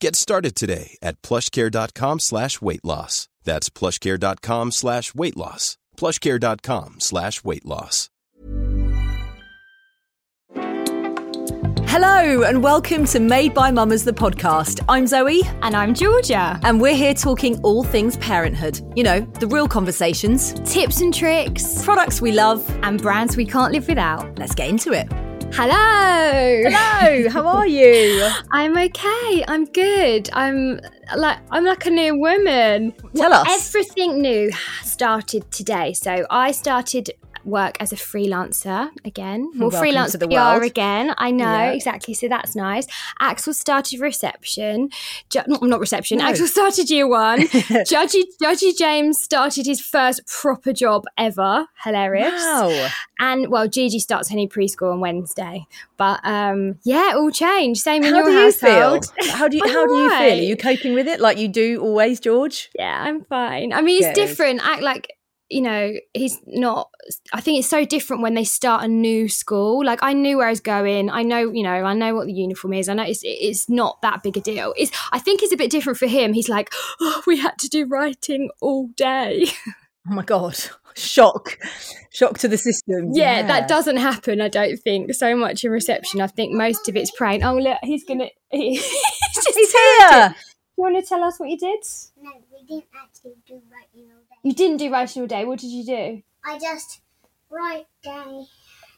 Get started today at plushcare.com slash weight loss. That's plushcare.com slash weight loss. Plushcare.com slash weight loss. Hello, and welcome to Made by Mamas, the podcast. I'm Zoe. And I'm Georgia. And we're here talking all things parenthood. You know, the real conversations, Tips and tricks, products we love. and brands we can't live without. Let's get into it. Hello. Hello, how are you? I'm okay. I'm good. I'm like I'm like a new woman. Tell us. Everything new started today. So I started work as a freelancer again. Well, Welcome freelance to the PR world. again. I know Yeah. exactly. So that's nice. Axel started reception. Ju- not, not reception. No. Axel started year one. Judgy Judgy James started his first proper job ever. Hilarious. Wow. And well, Gigi starts her new preschool on Wednesday. But um, yeah, all changed. Same in How your do you feel? How do you how do you feel? Are you coping with it like you do always, George? Yeah, I'm fine. I mean, it's Good. different. Act like you know, he's not. I think it's so different when they start a new school. Like I knew where I was going. I know, you know, I know what the uniform is. I know it's it's not that big a deal. It's. I think it's a bit different for him. He's like, oh, we had to do writing all day. Oh my god. Shock. Shock to the system. yeah, that doesn't happen. I don't think so much in reception. I think most of it's praying. Oh look, he's gonna. he's just He's here. it. You want to tell us what you did? No, we didn't actually do writing all day. You didn't do writing all day. What did you do? I just write day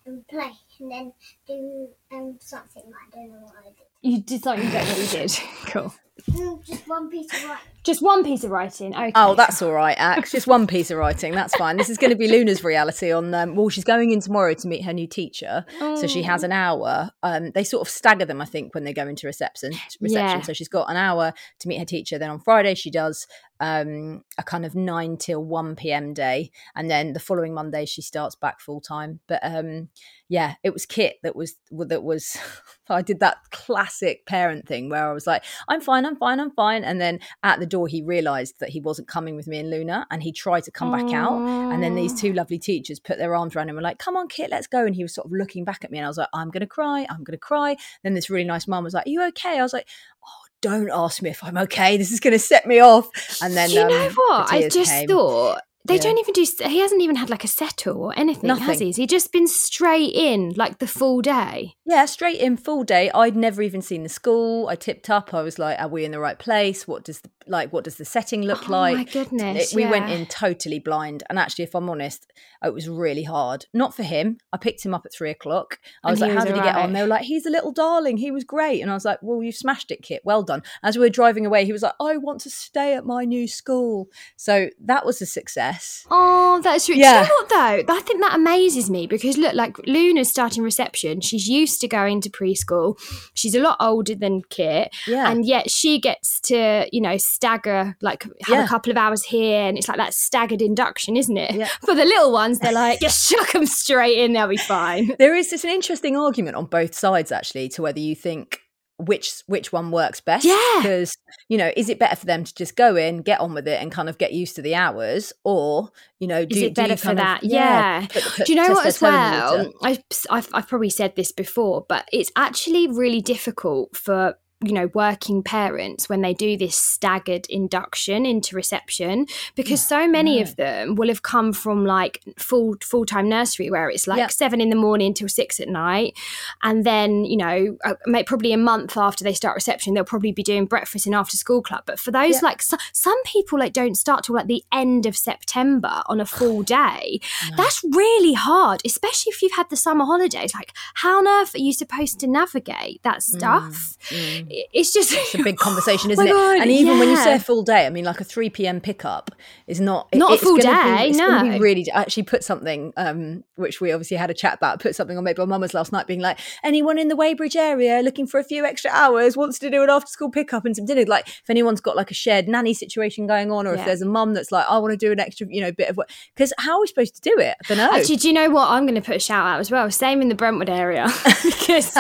and play and then do um something I don't know what I did. You did something you don't know what you did. cool. Just one piece of writing. Just one piece of writing. Okay. Oh, that's all right, Ax. Just one piece of writing. That's fine. This is going to be Luna's reality on. Um, well, she's going in tomorrow to meet her new teacher, so she has an hour. Um, they sort of stagger them, I think, when they go into reception. Reception. Yeah. So she's got an hour to meet her teacher. Then on Friday she does um, a kind of nine till one p.m. day, and then the following Monday she starts back full time. But um, yeah, it was Kit that was that was. I did that classic parent thing where I was like, "I'm fine, I'm fine, I'm fine," and then at the door he realised that he wasn't coming with me and Luna, and he tried to come back out, and then these two lovely teachers put their arms around him and were like, "Come on, Kit, let's go," and he was sort of looking back at me, and I was like, "I'm gonna cry, I'm gonna cry." Then this really nice mum was like, "Are you okay?" I was like, "Oh." Don't ask me if I'm okay. This is going to set me off. And then, you um, know the what? I just came. thought they Yeah. don't even do. He hasn't even had like a settle or anything, has Nothing. he? Has he just been straight in like the full day? Yeah, straight in full day. I'd never even seen the school. I tipped up. I was like, "Are we in the right place? What does the like? What does the setting look oh like? Oh like?" my goodness, It- we went in totally blind, and actually, if I'm honest, it was really hard. Not for him. I picked him up at three o'clock. I was he like, "How was did he get on?" They were like, "He's a little darling. He was great." And I was like, "Well, you smashed it, Kit. Well done." As we were driving away, he was like, "I want to stay at my new school." So that was a success. Oh, that's true. Yeah. Do you know what though? I think that amazes me because look, like Luna's starting reception. She's used to going to preschool. She's a lot older than Kit. Yeah. And yet she gets to, you know, stagger, like have Yeah. a couple of hours here. And it's like that staggered induction, isn't it? Yeah. For the little ones, they're like, just chuck them straight in, they'll be fine. There is it's an interesting argument on both sides actually to whether you think which which one works best. Yeah. Because, you know, is it better for them to just go in, get on with it and kind of get used to the hours? Or, you know, do, Is it better for kind of- that? yeah. put- put- Do you know what as toe in the well? I've, I've, I've probably said this before, but it's actually really difficult for you know working parents when they do this staggered induction into reception because so many of them will have come from like full full-time nursery where it's like Yeah. 7 in the morning till 6 at night and then you know uh, probably a month after they start reception they'll probably be doing breakfast in after school club. But for those Yeah. like so, some people like don't start till like the end of september on a full day. That's really hard especially if you've had the summer holidays. Like how on earth are you supposed to navigate that stuff? I- it's just It's a big conversation, Oh isn't my it? And even when you say a full day, I mean, like a three p.m. pickup is not it- Not a full day, be no. really. I actually put something, um, which we obviously had a chat about. Put something on maybe on Mama's last night, being like, anyone in the Weybridge area looking for a few extra hours wants to do an after-school pickup and some dinner. Like, if anyone's got like a shared nanny situation going on, or if there's a mum that's like, I want to do an extra, you know, bit of work. Because how are we supposed to do it? I don't know. Actually, do you know what? I'm going to put a shout out as well. Same in the Brentwood area because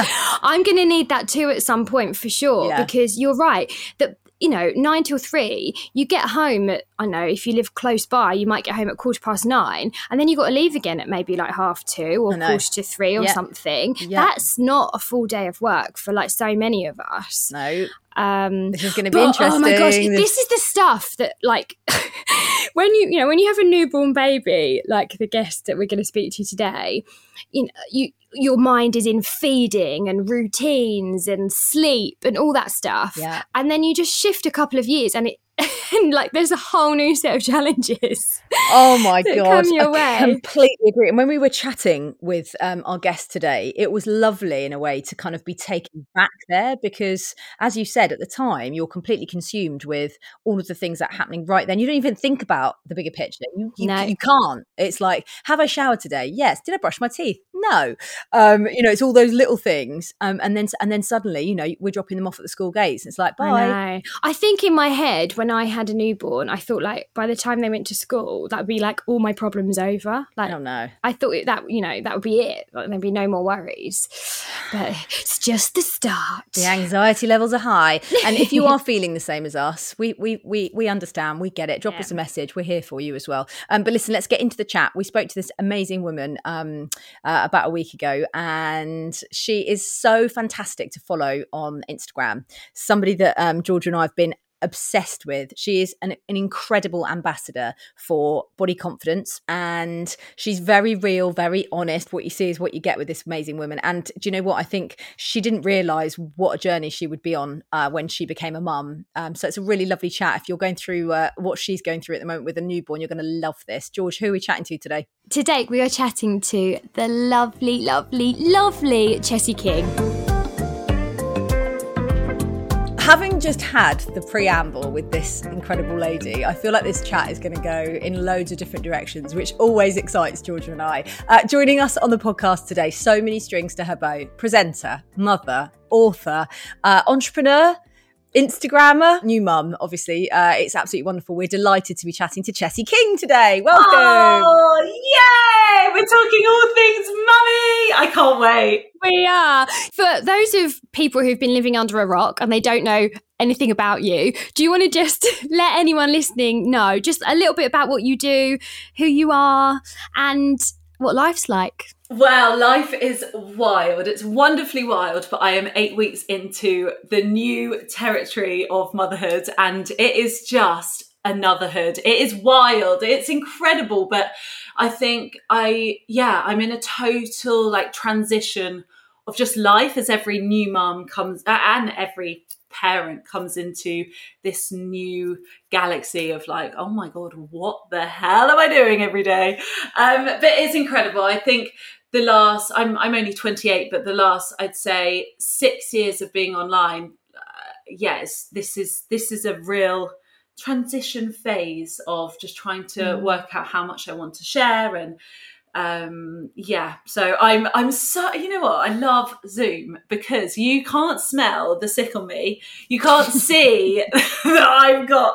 I'm going to need that too at some point for sure. Yeah. Because you're right that you know nine till three, you get home at I know if you live close by, you might get home at quarter past nine, and then you've got to leave again at maybe like half two or quarter to three or Yeah. something. Yeah. That's not a full day of work for like so many of us. no, Um, this is going to be interesting. Oh my gosh, this is the stuff that like when you you know when you have a newborn baby, like the guest that we're going to speak to today, you know, you your mind is in feeding and routines and sleep and all that stuff. Yeah. And then you just shift a couple of years and it and like there's a whole new set of challenges. Oh my god! I way. completely agree. And when we were chatting with um, our guest today, it was lovely in a way to kind of be taken back there because, as you said at the time, you're completely consumed with all of the things that are happening right then. You don't even think about the bigger picture. You you, No. you can't. It's like, have I showered today? Yes. Did I brush my teeth? No. Um, you know, it's all those little things. Um, and then and then suddenly, you know, we're dropping them off at the school gates. It's like, bye. I. I think in my head, when I had a newborn, I thought like by the time they went to school, that'd be like all my problems over. Like Oh no. I thought that you know that would be it. Like, there'd be no more worries. But it's just the start. The anxiety levels are high, and if you are feeling the same as us, we we we we understand. We get it. Drop us a message. We're here for you as well. Um, but listen, let's get into the chat. We spoke to this amazing woman um, uh, about a week ago, and she is so fantastic to follow on Instagram. Somebody that um, Georgia and I have been obsessed with. She is an, an incredible ambassador for body confidence and she's very real, very honest. What you see is what you get with this amazing woman. And do you know what? I think she didn't realize what a journey she would be on uh, when she became a mum. Um, so it's a really lovely chat. If you're going through uh, what she's going through at the moment with a newborn, you're going to love this. George, who are we chatting to today? Today we are chatting to the lovely, lovely, lovely Chessie King. Having just had the preamble with this incredible lady, I feel like this chat is going to go in loads of different directions, which always excites Georgia and I. Uh, joining us on the podcast today, so many strings to her bow presenter, mother, author, uh, entrepreneur. Instagrammer, new mum, obviously. Uh, it's absolutely wonderful. We're delighted to be chatting to Chessie King today. Welcome. Oh, yay! We're talking all things mummy. I can't wait. We are. For those of people who've been living under a rock and they don't know anything about you, do you want to just let anyone listening know just a little bit about what you do, who you are, and what life's like? Well, life is wild. It's wonderfully wild, but I am eight weeks into the new territory of motherhood and it is just anotherhood. It is wild. It's incredible, but I think I, yeah, I'm in a total like transition of just life as every new mum comes and every parent comes into this new galaxy of like oh my god what the hell am i doing every day um but it's incredible i think the last i'm i'm only 28 but the last i'd say 6 years of being online uh, yes this is this is a real transition phase of just trying to work out how much i want to share and um yeah so i'm i'm so you know what? I love zoom because you can't smell the sick on me. You can't see that i've got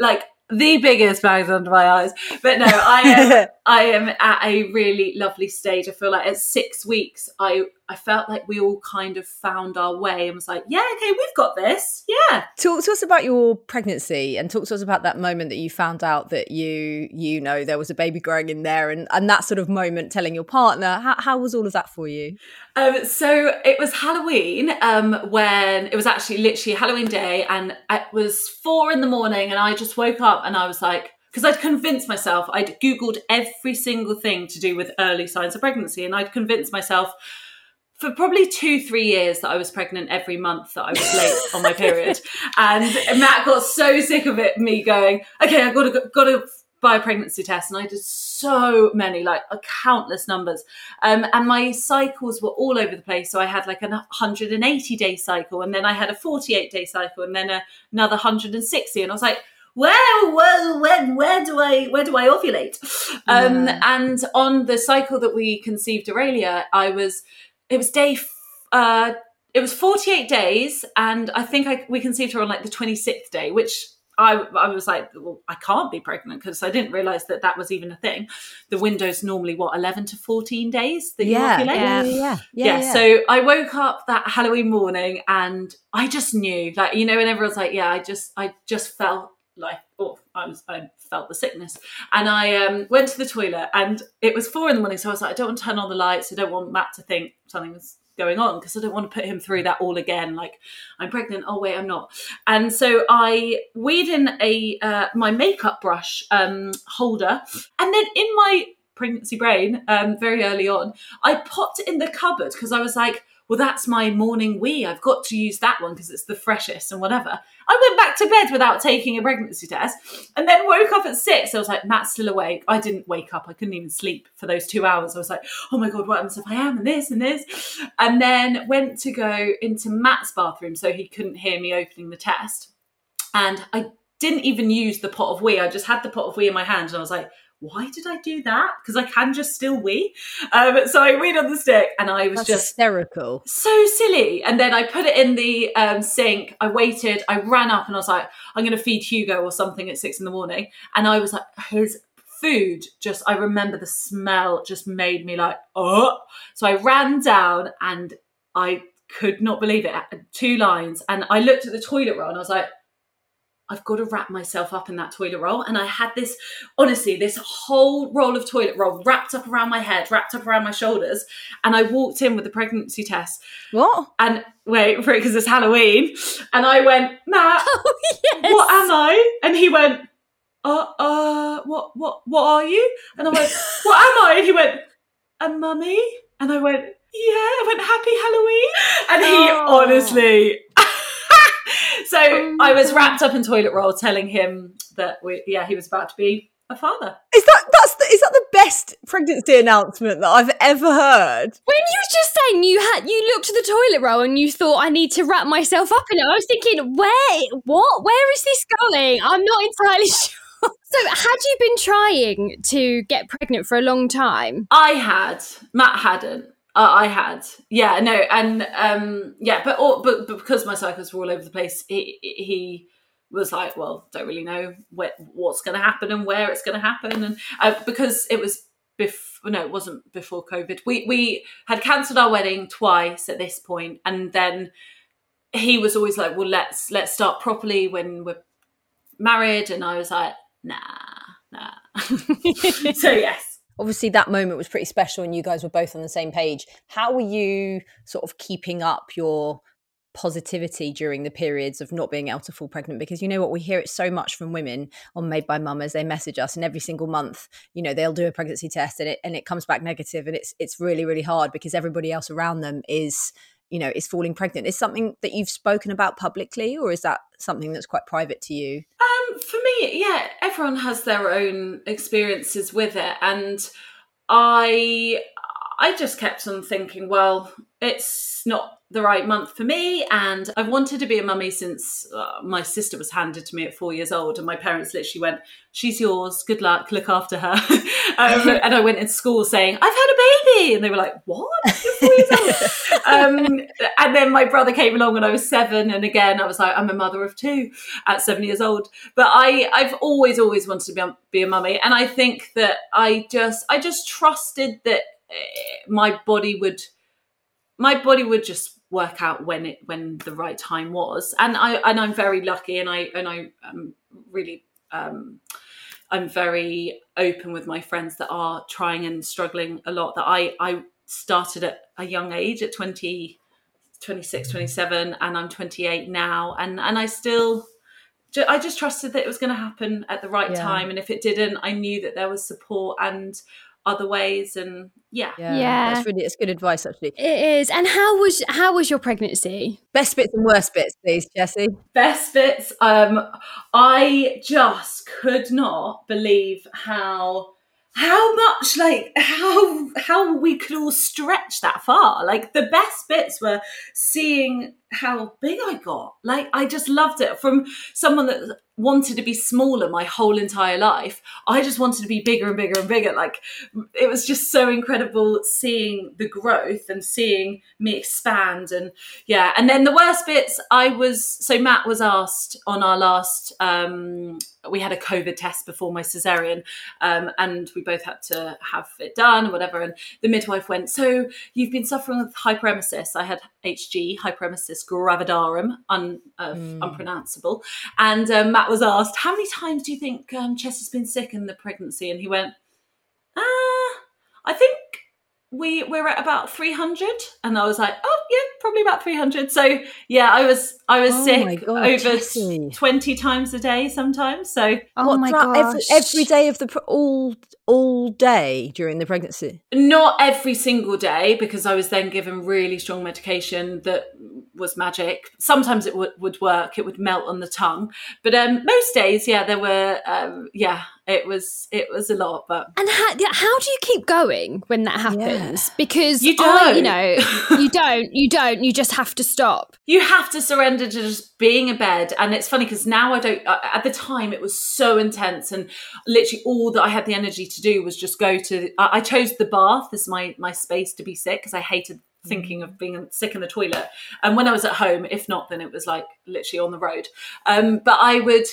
like the biggest bags under my eyes. But no i am i am at a really lovely stage. I feel like at six weeks i I felt like we all kind of found our way and was like, yeah, okay, we've got this. Yeah. Talk to us about your pregnancy and talk to us about that moment that you found out that you you know there was a baby growing in there and and that sort of moment telling your partner. How, how was all of that for you? Um, so it was Halloween um, when it was actually literally Halloween day, and it was four in the morning, and I just woke up and I was like, because I'd convinced myself, I'd Googled every single thing to do with early signs of pregnancy, and I'd convinced myself for probably two, three years that I was pregnant every month that I was late on my period. And Matt got so sick of it, me going, okay, I've got to, got to buy a pregnancy test. And I did so many, like a countless numbers. Um, and my cycles were all over the place. So I had like a 180 day cycle, and then I had a 48 day cycle, and then a, another 160. And I was like, where, where, where, where do I, where do I ovulate? Um, and on the cycle that we conceived Aurelia, I was, it was day, uh, it was 48 days. And I think I, we conceived her on like the 26th day, which I, I was like, well, I can't be pregnant because I didn't realize that that was even a thing. The window's normally what, 11 to 14 days that Yeah, you ovulate? yeah, yeah, yeah, yeah, yeah. So I woke up that Halloween morning and I just knew, like, you know, and everyone's like, yeah, I just, I just felt like, oh, I was, I felt the sickness, and I um, went to the toilet, and it was four in the morning, so I was like, I don't want to turn on the lights, I don't want Matt to think something's going on because I don't want to put him through that all again. Like, I'm pregnant. Oh wait, I'm not. And so I weed in a uh, my makeup brush um, holder, and then in my pregnancy brain, um, very early on, I popped in the cupboard because I was like, well, that's my morning wee. I've got to use that one because it's the freshest and whatever. I went back to bed without taking a pregnancy test and then woke up at six. I was like, Matt's still awake. I didn't wake up. I couldn't even sleep for those two hours. I was like, oh my God, what happens if I am and this and this? And then went to go into Matt's bathroom so he couldn't hear me opening the test. And I didn't even use the pot of wee. I just had the pot of wee in my hand and I was like, why did I do that? Because I can just still wee. Um, so I weed on the stick and I was That's just hysterical. so silly. And then I put it in the um, sink. I waited. I ran up and I was like, I'm going to feed Hugo or something at six in the morning. And I was like, his food just, I remember the smell just made me like, oh. So I ran down and I could not believe it. Two lines. And I looked at the toilet roll and I was like, I've got to wrap myself up in that toilet roll. And I had this, honestly, this whole roll of toilet roll wrapped up around my head, wrapped up around my shoulders. And I walked in with the pregnancy test. What? And wait for it because it's Halloween. And I went, Matt, Oh, yes. what am I? And he went, uh, uh, what, what, what are you? And I went, what am I? And he went, a mummy. And I went, yeah. I went, happy Halloween. And he Oh. honestly. So Oh I was wrapped up in toilet roll, telling him that we, yeah, he was about to be a father. Is that that's the, is that the best pregnancy announcement that I've ever heard? When you were just saying you had you looked at the toilet roll and you thought I need to wrap myself up in it, I was thinking, where what? Where is this going? I'm not entirely sure. So had you been trying to get pregnant for a long time? I had. Matt hadn't. Uh, I had. Yeah, no, and um, yeah, but, all, but but because my cycles were all over the place, he, he was like, well, don't really know where, what's going to happen and where it's going to happen, and uh, because it was before, no, it wasn't before COVID. We we had cancelled our wedding twice at this point, and then he was always like, well, let's let's start properly when we're married, and I was like, nah, nah. so yes. Obviously, that moment was pretty special, and you guys were both on the same page. How were you sort of keeping up your positivity during the periods of not being able to fall pregnant? Because you know what, we hear it so much from women on Made by Mamas they message us, and every single month, you know, they'll do a pregnancy test, and it and it comes back negative, and it's it's really really hard because everybody else around them is you know is falling pregnant. Is something that you've spoken about publicly, or is that something that's quite private to you? Um, for me, yeah, everyone has their own experiences with it, and I, I just kept on thinking, well, it's not the right month for me, and I've wanted to be a mummy since uh, my sister was handed to me at four years old, and my parents literally went, "She's yours. Good luck. Look after her." um, and I went into school saying, "I've had a baby," and they were like, "What? You're four years old?" um, and then my brother came along when I was seven, and again I was like, "I'm a mother of two at seven years old." But I, I've always, always wanted to be a, be a mummy, and I think that I just, I just trusted that Eh, my body would my body would just work out when it when the right time was. And i and i'm very lucky and i and i am really um i'm very open with my friends that are trying and struggling a lot that i i started at a young age at 20 26 mm-hmm. 27 and i'm 28 now. And and i still I just trusted that it was going to happen at the right Yeah. time, and if it didn't, I knew that there was support and other ways, and yeah, Yeah, Yeah. that's really it's good advice actually. It is. And how was how was your pregnancy? Best bits and worst bits, please, Chessie. best bits. Um, I just could not believe how how much like how how we could all stretch that far. Like the best bits were seeing how big I got. Like I just loved it from someone that wanted to be smaller my whole entire life. I just wanted to be bigger and bigger and bigger. Like it was just so incredible seeing the growth and seeing me expand and yeah and then the worst bits i was so matt was asked on our last um we had a covid test before my cesarean um and we both had to have it done or whatever and the midwife went so you've been suffering with hyperemesis i had hg hyperemesis gravidarum un, uh, unpronounceable and um, matt was asked how many times do you think um, chester's been sick in the pregnancy and he went ah i think we we're at about 300 and i was like oh yeah probably about 300 so yeah i was i was Oh sick God, over Chessie. 20 times a day sometimes so Oh What, my throughout gosh. Every, every day of the all all day during the pregnancy. not every single day because i was then given really strong medication that was magic sometimes it would, would work it would melt on the tongue but um most days yeah there were um yeah it was it was a lot but And how, how do you keep going when that happens? Because You don't. You know, you don't, you don't, you just have to stop. you have to surrender to just being in bed and it's funny because now i don't uh, at the time it was so intense and literally all that i had the energy to do was just go to i, I chose the bath as my my space to be sick because i hated thinking of being sick in the toilet. And when i was at home if not then it was like literally on the road. Um but i would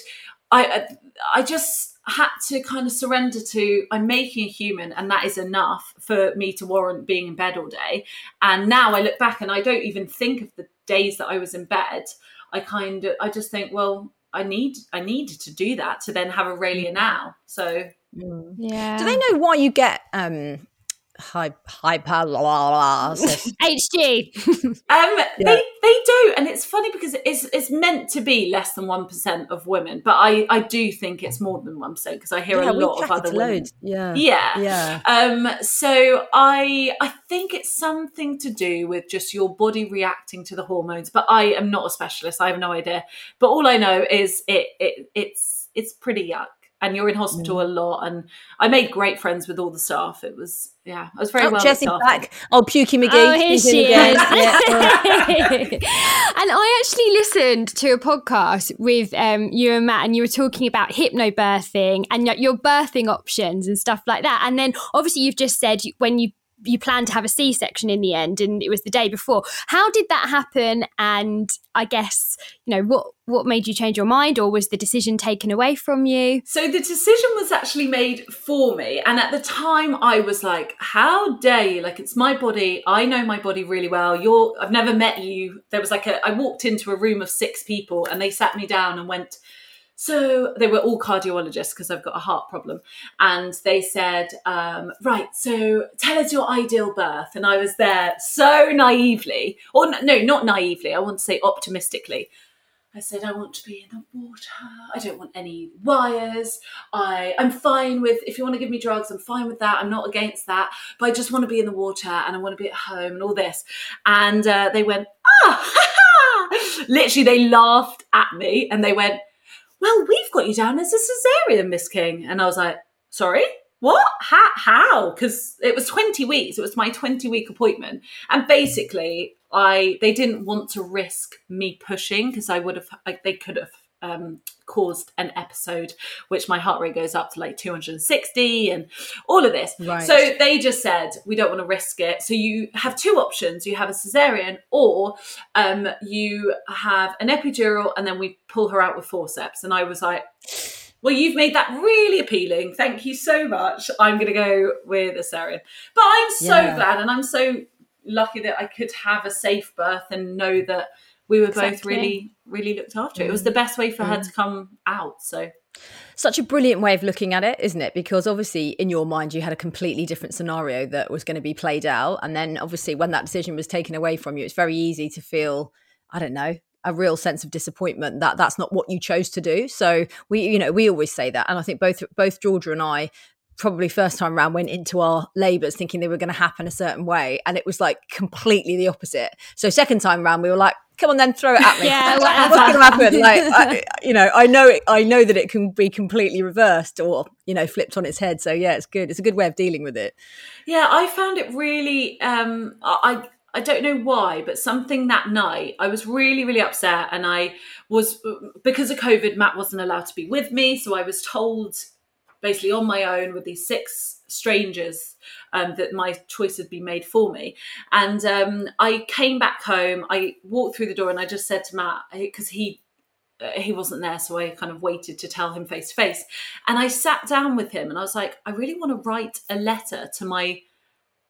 i i just had to kind of surrender to i'm making a human and that is enough for me to warrant being in bed all day. And now i look back and i don't even think of the days that i was in bed. I kind of i just think well i need i needed to do that to then have Aurelia now. So Yeah. Do they know why you get um hy- hyper? HG. Um, they they do, and it's funny because it's it's meant to be less than one percent of women, but I I do think it's more than one percent because I hear yeah, a lot of other to women. loads. Yeah. Yeah, Yeah. Um, so I I think it's something to do with just your body reacting to the hormones, but I am not a specialist. I have no idea. But all I know is it it it's it's pretty yuck. And you're in hospital Mm. a lot, and I made great friends with all the staff. It was, yeah, I was very Oh, well. Chessie back. Oh, Pukey McGee. Oh, here He's she is. Yeah, yeah. and I actually listened to a podcast with um, you and Matt, and you were talking about hypnobirthing and your birthing options and stuff like that. And then obviously you've just said when you you planned to have a C-section in the end, and it was the day before. How did that happen? And I guess you know what what made you change your mind, or was the decision taken away from you? So the decision was actually made for me. And at the time I was like, how dare you? Like it's my body. I know my body really well. You're I've never met you. There was like a I walked into a room of six people and they sat me down and went, so they were all cardiologists because I've got a heart problem. And they said, um, right, so tell us your ideal birth. And I was there so naively, or no, not naively, I want to say optimistically. I said, I want to be in the water. I don't want any wires. I, I'm fine with, if you want to give me drugs, I'm fine with that. I'm not against that. But I just want to be in the water and I want to be at home and all this. And uh, they went, ah. Literally, they laughed at me and they went, well, we've got you down as a cesarean, Miss King. And I was like, sorry? What? How? Because it was 20 weeks. It was my 20 week appointment. And basically, I they didn't want to risk me pushing because I would have, like, they could have um, caused an episode which my heart rate goes up to like 260 and all of this. Right. So they just said, we don't want to risk it. So you have two options. You have a cesarean or um, you have an epidural and then we pull her out with forceps. And I was like, well, you've made that really appealing. Thank you so much. I'm going to go with a cesarean. But I'm so Yeah. glad and I'm so lucky that I could have a safe birth and know that we were both really, really looked after. It was mm. the best way for her mm. to come out. So Such a brilliant way of looking at it, isn't it? Because obviously, in your mind, you had a completely different scenario that was going to be played out. And then, obviously, when that decision was taken away from you, it's very easy to feel, I don't know, a real sense of disappointment that that's not what you chose to do. So we, you know, we always say that, and I think both both Georgia and I probably first time round went into our labours thinking they were going to happen a certain way and it was like completely the opposite so second time round we were like come on then throw it at me. Yeah, what's going to happen? Like I, you know i know it i know that it can be completely reversed or you know flipped on its head. So yeah it's good. It's a good way of dealing with it. Yeah, I found it really. Um, I I don't know why, but something that night I was really really upset, and I was because of COVID. Matt wasn't allowed to be with me, so I was told basically on my own with these six strangers um, that my choice had been made for me. And um, I came back home. I walked through the door, and I just said to Matt because he uh, he wasn't there, so I kind of waited to tell him face to face. And I sat down with him and I was like, I really want to write a letter to my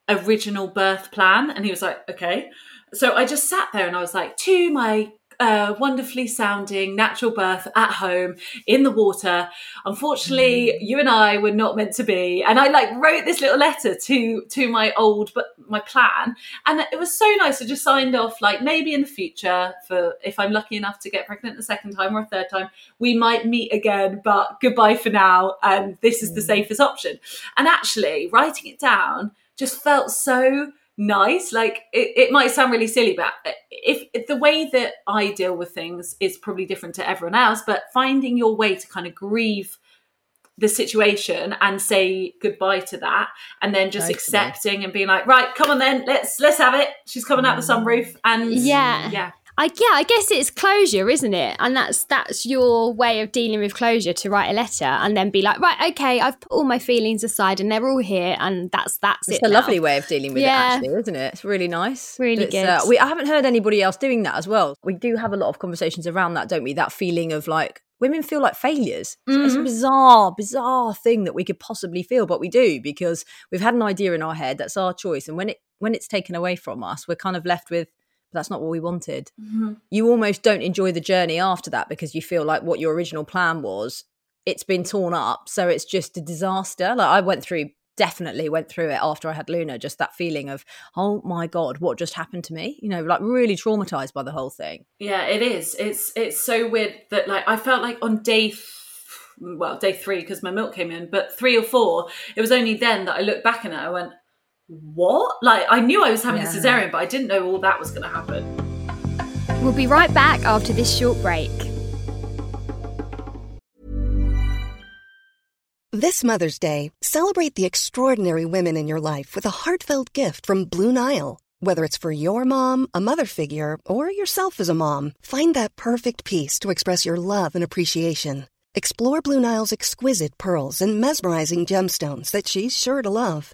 original birth plan. And he was like, okay. So I just sat there and I was like, to my uh, wonderfully sounding natural birth at home in the water. Unfortunately, you and I were not meant to be. And I like wrote this little letter to to my old but my plan, and it was so nice. I just signed off like maybe in the future for if I'm lucky enough to get pregnant a second time or a third time, we might meet again. But goodbye for now, and this is the safest option. And actually, writing it down just felt so nice. Like it, it might sound really silly but if, if the way that i deal with things is probably different to everyone else but finding your way to kind of grieve the situation and say goodbye to that and then just accepting and being like right come on then let's let's have it. She's coming out the sunroof and Yeah. yeah I yeah, I guess it's closure, isn't it? And that's that's your way of dealing with closure to write a letter and then be like, right, okay, I've put all my feelings aside and they're all here, and that's that's it's it. It's a now. lovely way of dealing with Yeah. it actually isn't it it's really nice Really It's, uh, good. we i haven't heard anybody else doing that as well we do have a lot of conversations around that don't we that feeling of like women feel like failures It's- it's a Mhm. bizarre bizarre thing that we could possibly feel but we do because we've had an idea in our head that's our choice and when it when it's taken away from us we're kind of left with but that's not what we wanted. Mm-hmm. You almost don't enjoy the journey after that because you feel like what your original plan was it's been torn up. So it's just a disaster. Like i went through definitely went through it after i had luna just that feeling of oh my god what just happened to me? You know like really traumatized by the whole thing. Yeah, it is. It's it's so weird that like I felt like on day well day three because my milk came in, but three or four, it was only then that I looked back and I went, what? Like I knew I was having a cesarean, but I didn't know all that was going to happen. We'll be right back after this short break. This Mother's Day, celebrate the extraordinary women in your life with a heartfelt gift from Blue Nile. Whether it's for your mom, a mother figure, or yourself as a mom, find that perfect piece to express your love and appreciation. Explore Blue Nile's exquisite pearls and mesmerizing gemstones that she's sure to love.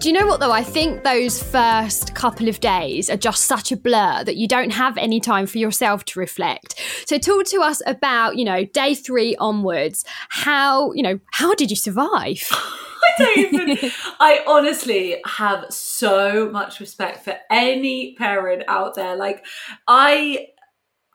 Do you know what though? I think those first couple of days are just such a blur that you don't have any time for yourself to reflect. So talk to us about, you know, day three onwards. How, you know, how did you survive? I don't even. I honestly have so much respect for any parent out there. Like I.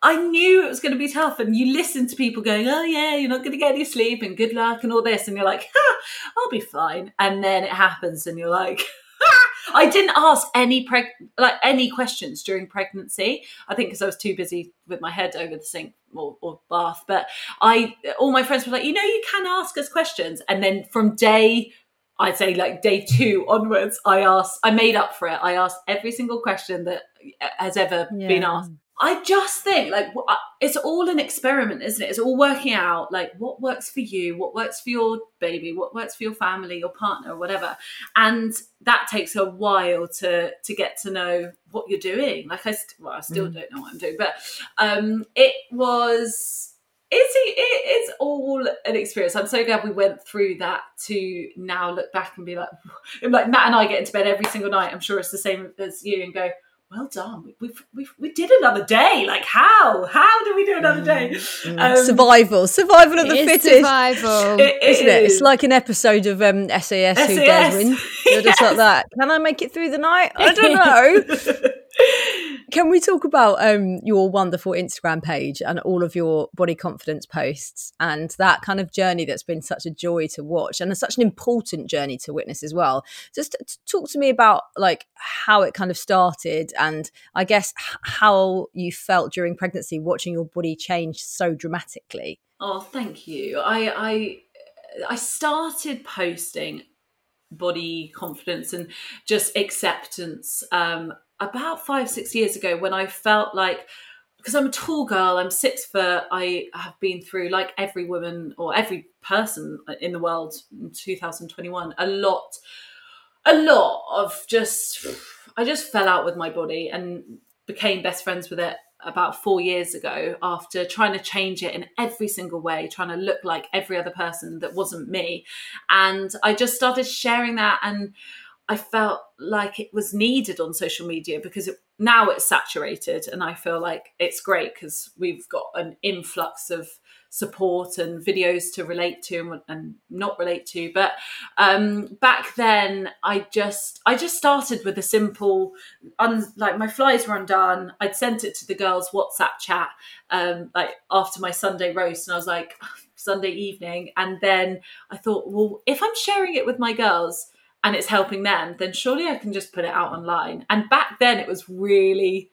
I knew it was going to be tough, and you listen to people going, "Oh yeah, you're not going to get any sleep, and good luck, and all this," and you're like, ha, "I'll be fine." And then it happens, and you're like, ha, I didn't ask any preg like any questions during pregnancy. I think because I was too busy with my head over the sink or, or bath. But I, all my friends were like, you know, you can ask us questions, and then from day I'd say like day two onwards, I asked, I made up for it. I asked every single question that uh, has ever Yeah. been asked. I just think like it's all an experiment, isn't it? It's all working out like what works for you, what works for your baby, what works for your family, your partner, whatever. And that takes a while to to get to know what you're doing. Like I, st- well, I still don't know what I'm doing, but um, it was it's it is all an experience. I'm so glad we went through that to now look back and be like, like Matt and I get into bed every single night. I'm sure it's the same as you, and go, well done. We've we we did another day. Like how how did we do another day? Um, survival, survival of the fittest. survival. it- Isn't it? It's like an episode of um, SAS, Who SAS. Dares Win. You're just like that. Can I make it through the night? I don't know. Can we talk about um, your wonderful Instagram page and all of your body confidence posts and that kind of journey that's been such a joy to watch and such an important journey to witness as well? Just talk to me about like how it kind of started and I guess how you felt during pregnancy watching your body change so dramatically. Oh, thank you. I I I started posting body confidence and just acceptance um about five six years ago when I felt like because I'm a tall girl, I'm six foot. I have been through, like every woman or every person in the world in 2021, a lot, a lot of just. I just fell out with my body and became best friends with it about four years ago after trying to change it in every single way, trying to look like every other person that wasn't me. And I just started sharing that and I felt like it was needed on social media because it, now it's saturated and I feel like it's great because we've got an influx of support and videos to relate to and, and not relate to. But um back then i just i just started with a simple un, like my flies were undone. I'd sent it to the girls whatsapp chat um like after my sunday roast and i was like sunday evening. And then i thought well if i'm sharing it with my girls and it's helping them then surely i can just put it out online. And back then it was really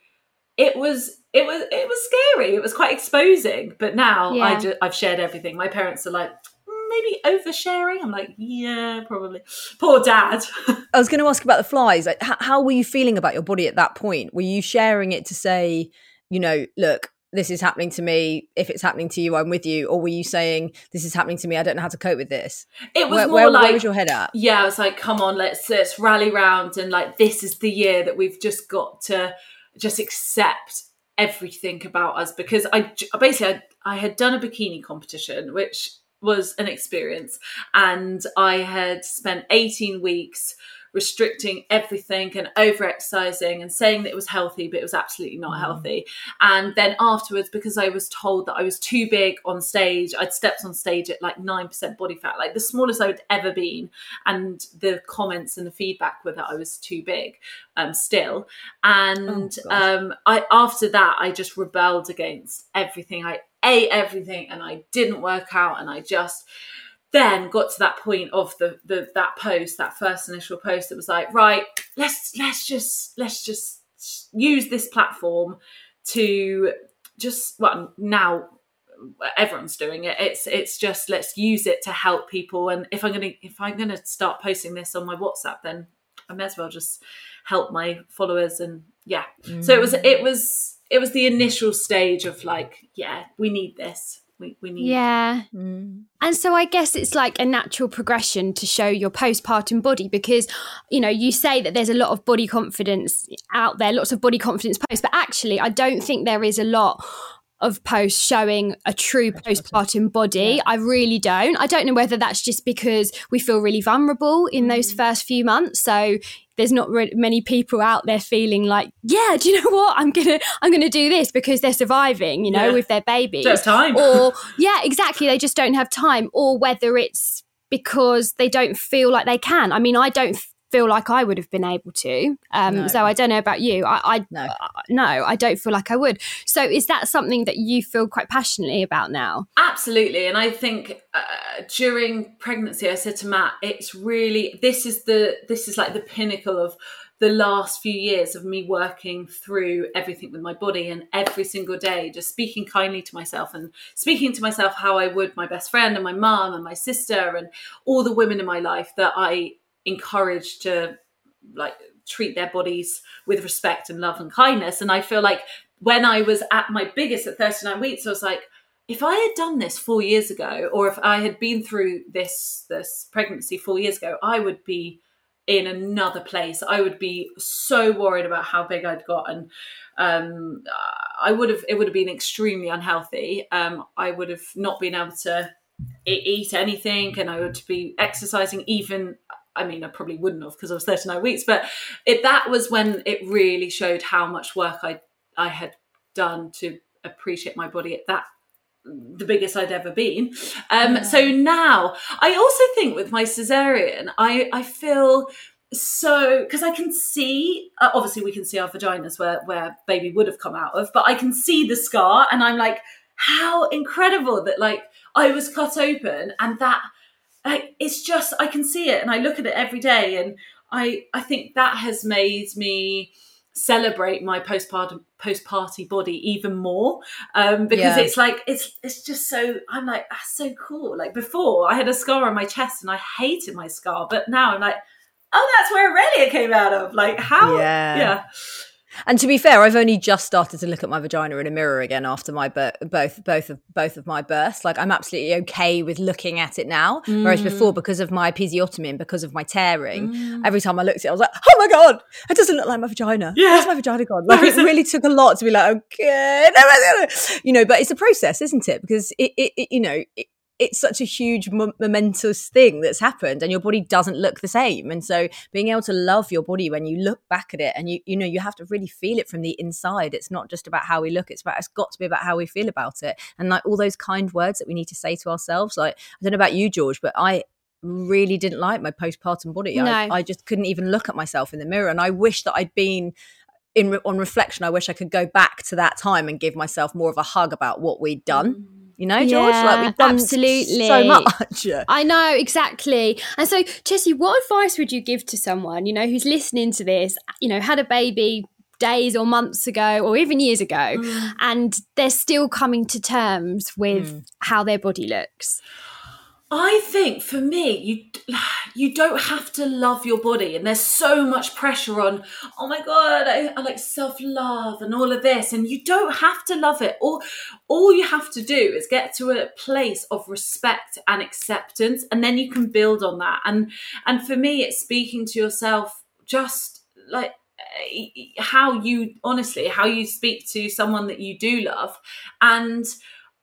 it was it was it was scary. It was quite exposing. But now I just, I've shared everything. My parents are like "Mm, maybe oversharing? I'm like yeah probably. Poor dad. I was going to ask about the flies. Like, h- how were you feeling about your body at that point? Were you sharing it to say, you know, look, this is happening to me. If it's happening to you, I'm with you. Or were you saying, this is happening to me. I don't know how to cope with this? it was Where, more where, like where was your head at? yeah i was like come on let's let's rally round and like this is the year that we've just got to just accept everything about us because I basically I, I had done a bikini competition which was an experience and i had spent 18 weeks restricting everything and over exercising and saying that it was healthy but it was absolutely not healthy. And then afterwards because i was told that i was too big on stage i'd stepped on stage at like 9% body fat like the smallest i'd ever been. And the comments and the feedback were that i was too big um still. And Oh, um i after that i just rebelled against everything. I ate everything and i didn't work out and i just then got to that point of the, the that post that first initial post that was like right let's let's just let's just use this platform to just well now everyone's doing it. It's it's just let's use it to help people. And if i'm gonna if i'm gonna start posting this on my whatsapp then i may as well just help my followers. And yeah. So it was it mm. was it was the initial stage of like yeah we need this we, we need Yeah. Mm. And so I guess it's like a natural progression to show your postpartum body because, you know, you say that there's a lot of body confidence out there, lots of body confidence posts, but actually, I don't think there is a lot of posts showing a true postpartum body. I really don't. I don't know whether that's just because we feel really vulnerable in those mm. first few months. So there's not many people out there feeling like, yeah, do you know what? I'm gonna I'm gonna do this because they're surviving, you know, Yeah. with their babies Don't time. or yeah exactly they just don't have time or whether it's because they don't feel like they can i mean i don't feel like I would have been able to. Um, No. So I don't know about you. I, I No. uh, no, I don't feel like I would. So is that something that you feel quite passionately about now? Absolutely. And I think uh, during pregnancy, I said to Matt, it's really, this is the, this is like the pinnacle of the last few years of me working through everything with my body and every single day, just speaking kindly to myself and speaking to myself how I would my best friend and my mum and my sister and all the women in my life that I encourage to like treat their bodies with respect and love and kindness. And I feel like when I was at my biggest at 39 weeks, I was like, if I had done this four years ago, or if I had been through this this pregnancy four years ago, I would be in another place. I would be so worried about how big I'd got, and um, I would have it would have been extremely unhealthy. Um, I would have not been able to eat anything, and I would be exercising even. I mean, I probably wouldn't have because I was 39 weeks, but it that was when it really showed how much work I I had done to appreciate my body at that the biggest I'd ever been. Um, So now I also think with my cesarean, I I feel so because I can see uh, obviously we can see our vaginas where where baby would have come out of, but I can see the scar, and I'm like, how incredible that like I was cut open and that like it's just I can see it and I look at it every day and I I think that has made me celebrate my postpartum post party body even more um because Yeah. it's like it's it's just so i'm like that's so cool like before i had a scar on my chest and i hated my scar but now i'm like oh that's where aurelia came out of like how Yeah. yeah And to be fair, I've only just started to look at my vagina in a mirror again after my bir- both both of both of my births. Like I'm absolutely okay with looking at it now, whereas Mm. before, because of my episiotomy and because of my tearing, every time I looked at it, I was like, "Oh my god, it doesn't look like my vagina. Yeah. Where's my vagina gone?" Like it really took a lot to be like, "Okay, no, no, no." you know." But it's a process, isn't it? Because it, it, it you know. It, it's such a huge mo- momentous thing that's happened and your body doesn't look the same. And so being able to love your body when you look back at it and you you know you have to really feel it from the inside. It's not just about how we look it's about it's got to be about how we feel about it. And like all those kind words that we need to say to ourselves like i don't know about you george but i really didn't like my postpartum body. I, No. I just couldn't even look at myself in the mirror and i wish that i'd been in on reflection. I wish i could go back to that time and give myself more of a hug about what we'd done mm. You know george like we've done absolutely. so much I know exactly. And so, Chessie, what advice would you give to someone, you know, who's listening to this, you know, had a baby days or months ago or even years ago, Mm. and they're still coming to terms with Mm. how their body looks? I think for me, you you don't have to love your body, and there's so much pressure on. Oh my god, I, I like self love and all of this, and you don't have to love it. All all you have to do is get to a place of respect and acceptance, and then you can build on that. And and for me, it's speaking to yourself, just like how you honestly how you speak to someone that you do love, and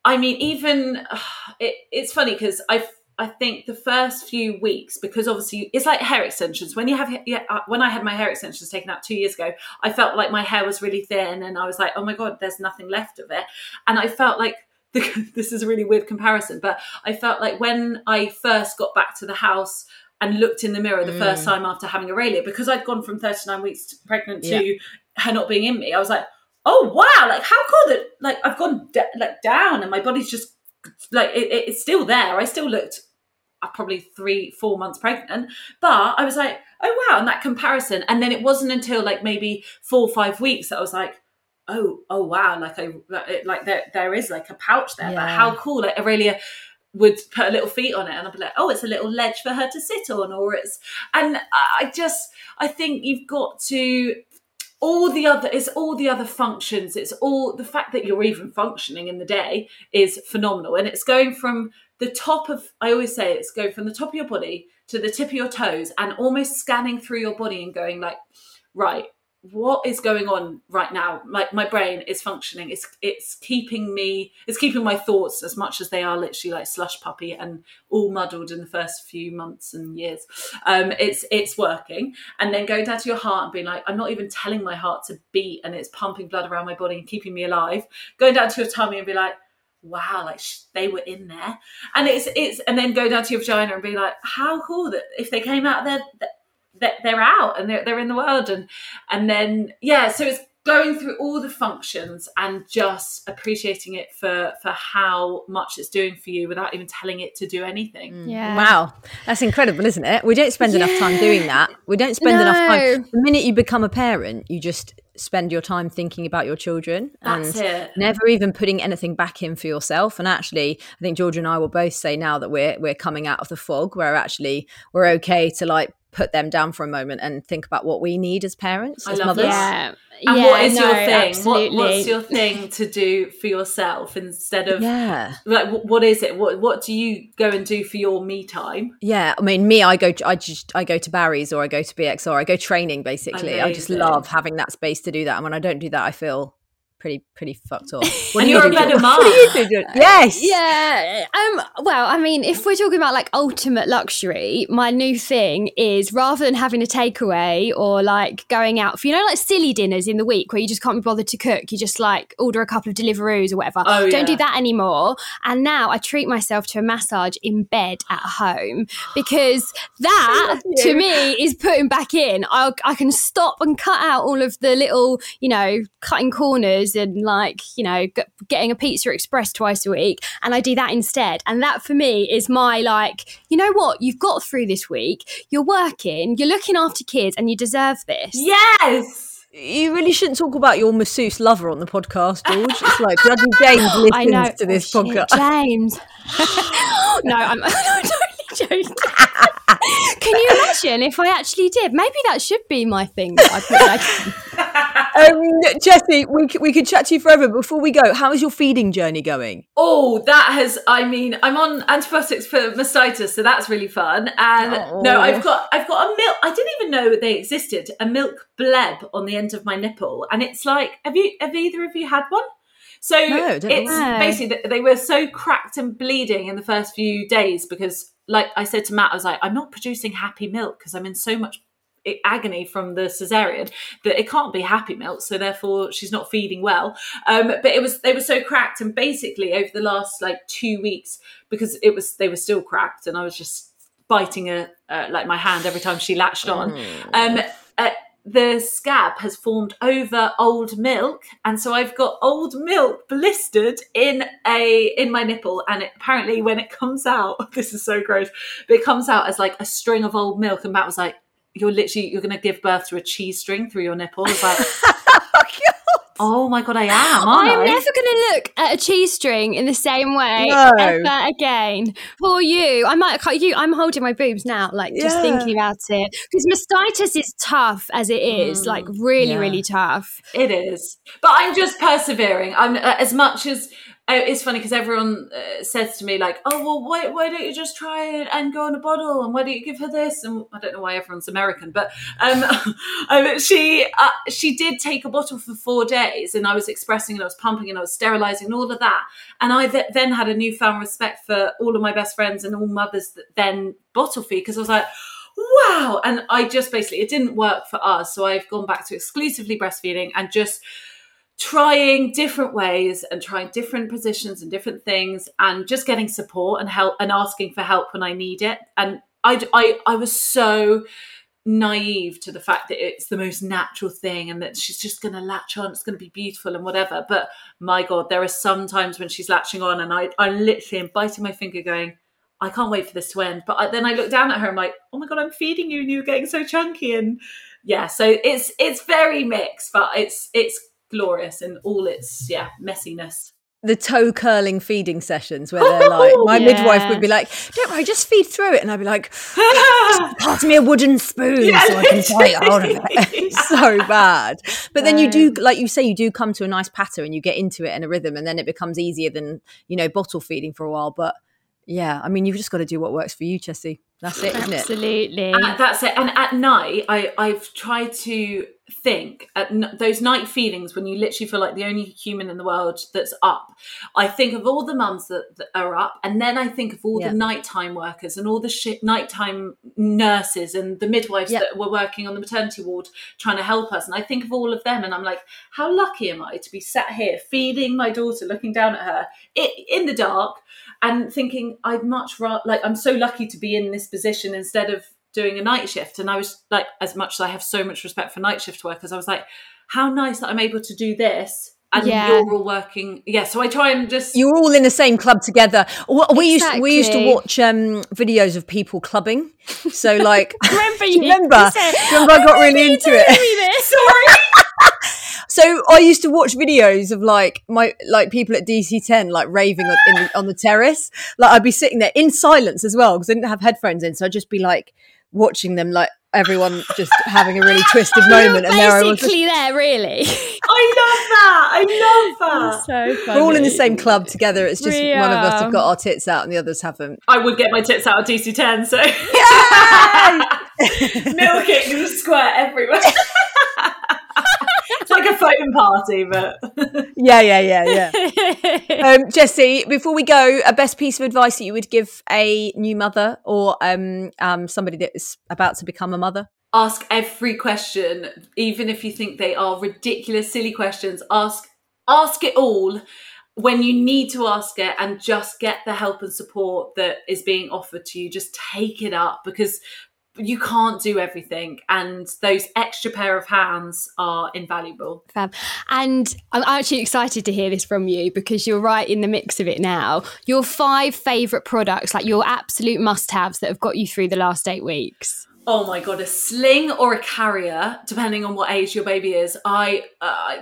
I mean, even it, it's funny because I I think the first few weeks because obviously it's like hair extensions. When you have yeah, uh, when I had my hair extensions taken out two years ago, I felt like my hair was really thin, and I was like, oh my god, there's nothing left of it, and I felt like. This is a really weird comparison, but I felt like when I first got back to the house and looked in the mirror the first time after having Aurelia, because I'd gone from 39 weeks pregnant to her not being in me, I was like, oh wow like how cool that like i've gone d- like down and my body's just like it, it- it's still there i still looked probably three four months pregnant. But i was like oh wow and that comparison. And then it wasn't until like maybe four or five weeks that i was like oh oh wow like i like there, there is like a pouch there. But how cool like aurelia would put a little feet on it and I'd be like, oh, it's a little ledge for her to sit on, or it's and I just I think you've got to all the other it's all the other functions. It's all the fact that you're even functioning in the day is phenomenal. And it's going from the top of i always say it's going from the top of your body to the tip of your toes and almost scanning through your body and going like right what is going on right now? Like my brain is functioning. It's it's keeping me it's keeping my thoughts as much as they are literally like slush puppy and all muddled in the first few months and years. Um it's it's working. And then going down to your heart and being like i'm not even telling my heart to beat and it's pumping blood around my body and keeping me alive. Going down to your tummy and be like wow like sh- they were in there. And it's it's and then go down to your vagina and be like how cool that if they came out there that they're, they're out and they're, they're in the world. And and then yeah so it's going through all the functions and just appreciating it for for how much it's doing for you without even telling it to do anything mm. Yeah. Wow, that's incredible, isn't it? We don't spend enough time doing that. We don't spend enough time. The minute you become a parent, you just spend your time thinking about your children That's and it. never even putting anything back in for yourself. And actually, I think George and I will both say now that we're we're coming out of the fog, where actually we're okay to like put them down for a moment and think about what we need as parents, I as love mothers. that. Yeah. and yeah, what is no, your thing what, Absolutely. what's your thing to do for yourself instead of Yeah. like wh- what is it what what do you go and do for your me time Yeah, I mean, me, I go, I just, I go to Barry's or I go to BXR, I go training basically. I just love having that space to do that, and when I don't do that, I feel pretty, pretty fucked off. What And do you you're a do, better George? mum. What do you do? George? Yes. Yeah. Um. Well, I mean, if we're talking about like ultimate luxury, my new thing is rather than having a takeaway or like going out for you know like silly dinners in the week where you just can't be bothered to cook, you just like order a couple of Deliveroos or whatever. Oh, Don't do that anymore. And now I treat myself to a massage in bed at home because that to me is putting back in. I I can stop and cut out all of the little you know cutting corners and like you know g- getting a pizza express twice a week and i do that instead. And that for me is my like you know what? You've got through this week you're working you're looking after kids and you deserve this. Yes! You really shouldn't talk about your masseuse lover on the podcast, George. It's like bloody James listens i know. to this Oh, podcast. james. No i'm, I'm totally joking can you imagine if i actually did maybe that should be my thing that I put Um, Chessie, we we could chat to you forever. Before we go, how is your feeding journey going? Oh, that has. I mean, I'm on antibiotics for mastitis, so that's really fun. And no, Oh. I've got I've got a milk. I didn't even know they existed. A milk bleb on the end of my nipple, and it's like, have you have either of you had one? So No, it's know. basically they were so cracked and bleeding in the first few days because, like I said to Matt, I was like, I'm not producing happy milk because I'm in so much agony from the cesarean that it can't be happy milk so therefore she's not feeding well. Um but it was they were so cracked and basically over the last like two weeks because it was they were still cracked and i was just biting a uh, like my hand every time she latched on. Um uh, the scab has formed over old milk and so i've got old milk blistered in a in my nipple and it, apparently when it comes out this is so gross but it comes out as like a string of old milk and matt was like you're literally you're going to give birth to a cheese string through your nipple. I was like oh, oh my god i am I'm I? never going to look at a cheese string in the same way No. ever again. Poor you. I might cut you. I'm holding my boobs now, like just Yeah. thinking about it because mastitis is tough as it is, like really, Yeah. really tough. It is, but I'm just persevering. I'm uh, as much as it's funny because everyone uh, says to me like, "Oh well, why why don't you just try it and go on a bottle? And why don't you give her this?" And I don't know why everyone's American, but um, um she uh, she did take a bottle for four days, and I was expressing and I was pumping and I was sterilizing and all of that, and I th- then had a newfound respect for all of my best friends and all mothers that then bottle feed because I was like wow and i just basically it didn't work for us so i've gone back to exclusively breastfeeding and just trying different ways and trying different positions and different things and just getting support and help and asking for help when i need it and i i, I was so naive to the fact that it's the most natural thing and that she's just going to latch on it's going to be beautiful and whatever but my god there are some times when she's latching on and i i literally am biting my finger going I can't wait for this to end. But I, then I look down at her. I'm like, oh my god, I'm feeding you, and you're getting so chunky. And yeah, so it's it's very mixed, but it's it's glorious in all its yeah messiness. The toe curling feeding sessions where they're like, oh, my Yeah. midwife would be like, "Don't worry, just feed through it," and I'd be like, "Pass me a wooden spoon Yeah, so I can bite hold of it." It's so bad. But then you do, um, like you say, you do come to a nice patter and you get into it in a rhythm, and then it becomes easier than you know bottle feeding for a while. But yeah, I mean, you've just got to do what works for you, Chessie. That's it, isn't it? Absolutely. And that's it. And at night, I I've tried to think at n- those night feelings when you literally feel like the only human in the world that's up. I think of all the mums that, that are up, and then I think of all Yeah. the nighttime workers and all the shit nighttime nurses and the midwives Yeah. that were working on the maternity ward trying to help us. And I think of all of them, and I'm like, how lucky am I to be sat here feeding my daughter, looking down at her i in the dark, and thinking I'd much rather like I'm so lucky to be in this position instead of doing a night shift. And I was like, as much as I have so much respect for night shift workers, I was like, how nice that I'm able to do this. And Yeah. you're all working. Yeah. So I try and just. You're all in the same club together. W- We used we used to watch um, videos of people clubbing. So like, Remember you? you remember? you said, Remember I got really into it. me this? so I used to watch videos of like my like people at DC10 like raving on, in the, on the terrace. Like I'd be sitting there in silence as well because I didn't have headphones in, so I'd just be like watching them like everyone just having a really twisted moment, and there I was. Just, Basically, there really. I love that. I love that. so funny. we're all in the same club together. It's just We one of us have got our tits out and the others haven't. I would get my tits out of DC10, so. Milking and squirt everywhere. it's like a foam party, but. Yeah, yeah, yeah, yeah. um, Chessie, before we go, a best piece of advice that you would give a new mother or um, um, somebody that is about to become a mother? ask every question even if you think they are ridiculous silly questions ask ask it all when you need to ask it and just get the help and support that is being offered to you just take it up because you can't do everything and those extra pair of hands are invaluable Fab. And I'm actually excited to hear this from you because you're right in the mix of it now. Your five favourite products, like your absolute must haves that have got you through the last eight weeks. Oh my god, a sling or a carrier, depending on what age your baby is. I, uh,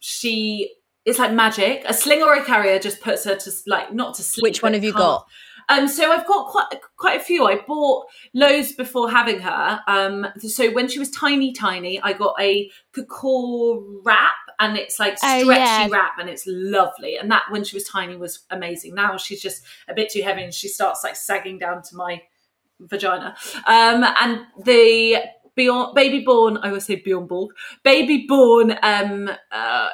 she, it's like magic. A sling or a carrier just puts her to like not to sleep. Which one have you calm. got? Um, so I've got quite quite a few. I bought loads before having her. Um, so when she was tiny, tiny, I got a Kakor wrap, and it's like Oh, stretchy yeah. wrap, and it's lovely. And that when she was tiny was amazing. Now she's just a bit too heavy, and she starts like sagging down to my vagina. Um, and the beyond baby born, I always say beyond born, BabyBjörn um, uh,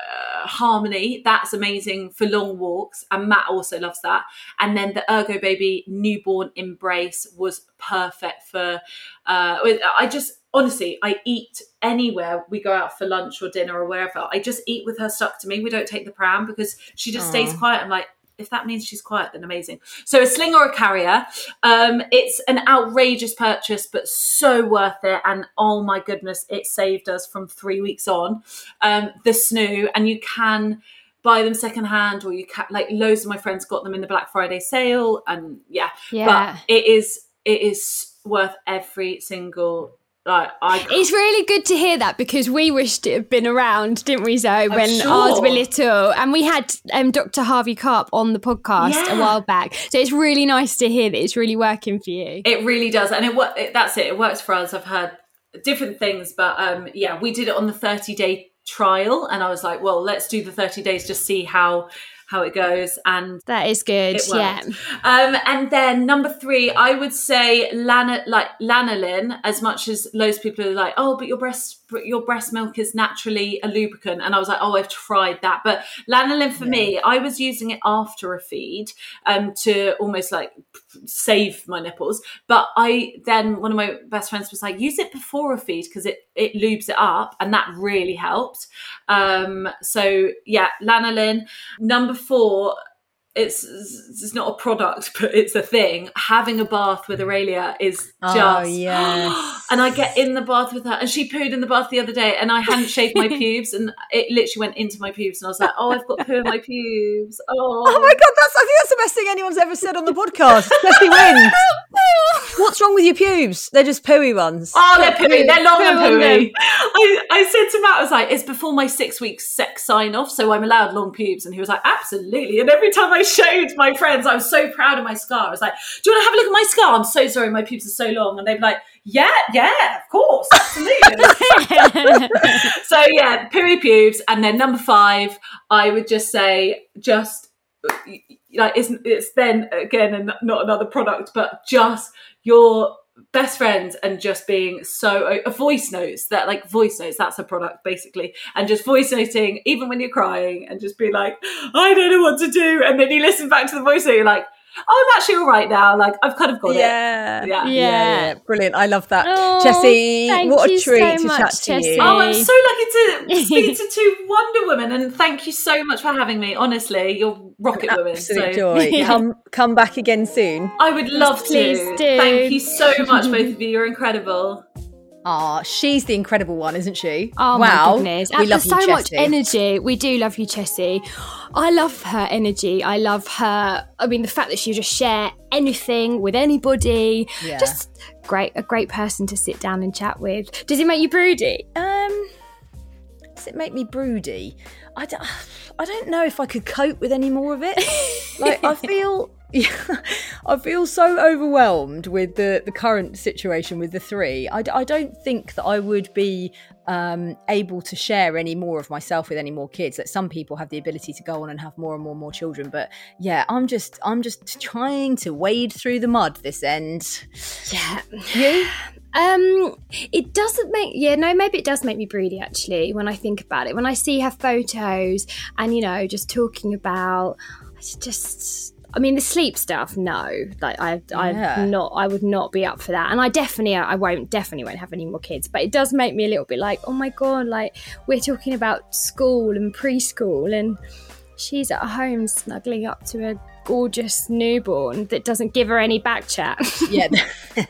harmony. That's amazing for long walks, and Matt also loves that. And then the Ergo Baby newborn embrace was perfect for. Uh, I just honestly, I eat anywhere we go out for lunch or dinner or wherever. I just eat with her stuck to me. We don't take the pram because she just stays quiet. I'm like. If that means she's quiet, then amazing. So a sling or a carrier. Um, it's an outrageous purchase, but so worth it. And oh my goodness, it saved us from three weeks on. Um, the snoo, and you can buy them secondhand, or you can like loads of my friends got them in the Black Friday sale, and yeah, Yeah. but it is it is worth every single like I. It's really good to hear that because we wished it had been around, didn't we, Zoe, when sure. ours were little? And we had um, Dr. Harvey Karp on the podcast a while back. So it's really nice to hear that it's really working for you. It really does, and it, it that's it. It works for us. I've heard different things, but um, yeah, we did it on the thirty day trial, and I was like, well, let's do the thirty days, just see how how it goes, and That is good. Yeah. Um, and then number three, I would say lana like lanolin. As much as loads of people are like, oh, but your breast your breast milk is naturally a lubricant, and I was like, oh, I've tried that, but lanolin for me, I was using it after a feed um, to almost like save my nipples. But I then one of my best friends was like, use it before a feed because it it lubes it up, and that really helped. Um, so yeah, lanolin. Number four, it's it's not a product, but it's a thing. Having a bath with Aurelia is Oh, just yes. and I get in the bath with her, and she pooed in the bath the other day, and I hadn't shaved my pubes, and it literally went into my pubes, and I was like, "Oh, I've got poo in my pubes." Oh, Oh my god, that's I think that's the best thing anyone's ever said on the podcast. Especially when. What's wrong with your pubes? They're just pooey ones. Oh, they're pooey. They're long and Poo on pooey. I, I said to Matt, I was like, it's before my six weeks sex sign off, so I'm allowed long pubes. And he was like, absolutely. And every time I showed my friends, I was so proud of my scar. I was like, do you want to have a look at my scar? I'm so sorry, my pubes are so long. And they'd be like, yeah, yeah, of course, absolutely. so yeah, pooey pubes. And then number five, I would just say, just like it's it's then again and not another product, but just your best friends and just being so uh, voice notes that like voice notes that's a product basically. And just voice noting even when you're crying and just be like i don't know what to do. And then you listen back to the voice note you're like I'm actually all right now. Like I've kind of got yeah. it. Yeah. yeah, yeah, brilliant. I love that, Oh, Chessie. What a treat so to much, chat to Chessie. you. Oh, I'm so lucky to speak to two Wonder Women, and thank you so much for having me. Honestly, you're rocket women. Absolute So joy. Come, come back again soon. I would love Please to. do. Thank you so much, both of you. You're incredible. Ah, she's the incredible one, isn't she? Oh wow. my goodness. We love you, so much energy. We do love you, Chessie. I love her energy. I love her. I mean, the fact that she'll just share anything with anybody. Yeah. Just great, a great person to sit down and chat with. Does it make you broody? Um, does it make me broody? I don't, I don't know if I could cope with any more of it. like I feel, yeah, I feel so overwhelmed with the the current situation with the three. I, d- I don't think that I would be um, able to share any more of myself with any more kids. That some people have the ability to go on and have more and more and more children, but yeah, I'm just I'm just trying to wade through the mud this end. Yeah. You? Um, it doesn't make yeah no maybe it does make me broody actually when I think about it when I see her photos and you know just talking about it's just I mean the sleep stuff no. Like I Yeah. Not I would not be up for that. And I definitely uh, I won't definitely won't have any more kids. But it does make me a little bit like oh my god like we're talking about school and preschool and she's at home snuggling up to a gorgeous newborn that doesn't give her any back chat. Yeah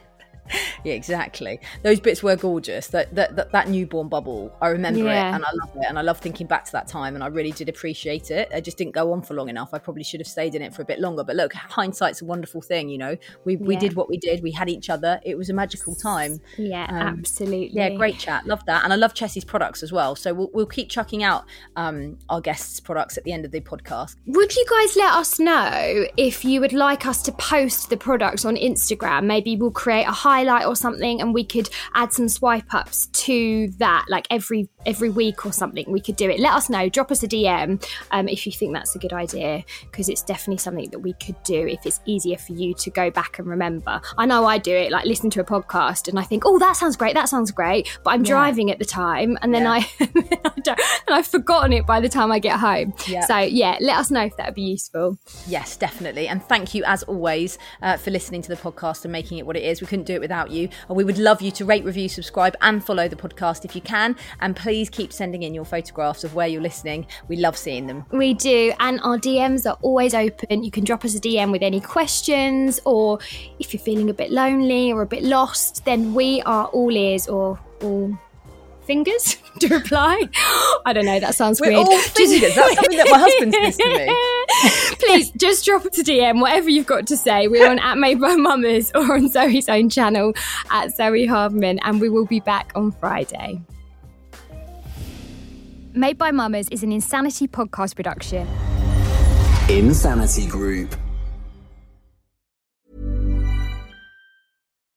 yeah exactly. Those bits were gorgeous. That that, that, that newborn bubble i remember Yeah. it and i love it and i love thinking back to that time and i really did appreciate it. I just didn't go on for long enough. I probably should have stayed in it for a bit longer but look hindsight's a wonderful thing you know? We, we Yeah. did what we did. We had each other. It was a magical time. Yeah Um, absolutely. yeah great chat. Love that. And i love chessie's products as well. So we'll, we'll keep chucking out um, our guests products at the end of the podcast. Would you guys let us know if you would like us to post the products on Instagram? Maybe we'll create a highlight or something and we could add some swipe ups to that like every every week or something. We could do it. Let us know. Drop us a DM um, if you think that's a good idea because it's definitely something that we could do if it's easier for you to go back and remember. I know I do it like listen to a podcast and I think, "Oh, that sounds great. That sounds great." But I'm driving at the time and then Yeah. I, I don't, and I've forgotten it by the time I get home. Yeah. So yeah, let us know if that would be useful. Yes, definitely. And thank you, as always, uh, for listening to the podcast and making it what it is. We couldn't do it without you. And we would love you to rate, review, subscribe, and follow the podcast if you can. And please keep sending in your photographs of where you're listening. We love seeing them. We do, and our DMs are always open. You can drop us a DM with any questions, or if you're feeling a bit lonely or a bit lost, then we are all ears or all fingers to reply. I don't know, that sounds We're weird. all fingers. That's something that my husband says to me. Please just drop us a DM, whatever you've got to say. We're on at Made by Mamas or on Zoe's own channel at Zoe Hardman, and we will be back on Friday. Made by Mamas is an Insanity podcast production. Insanity Group.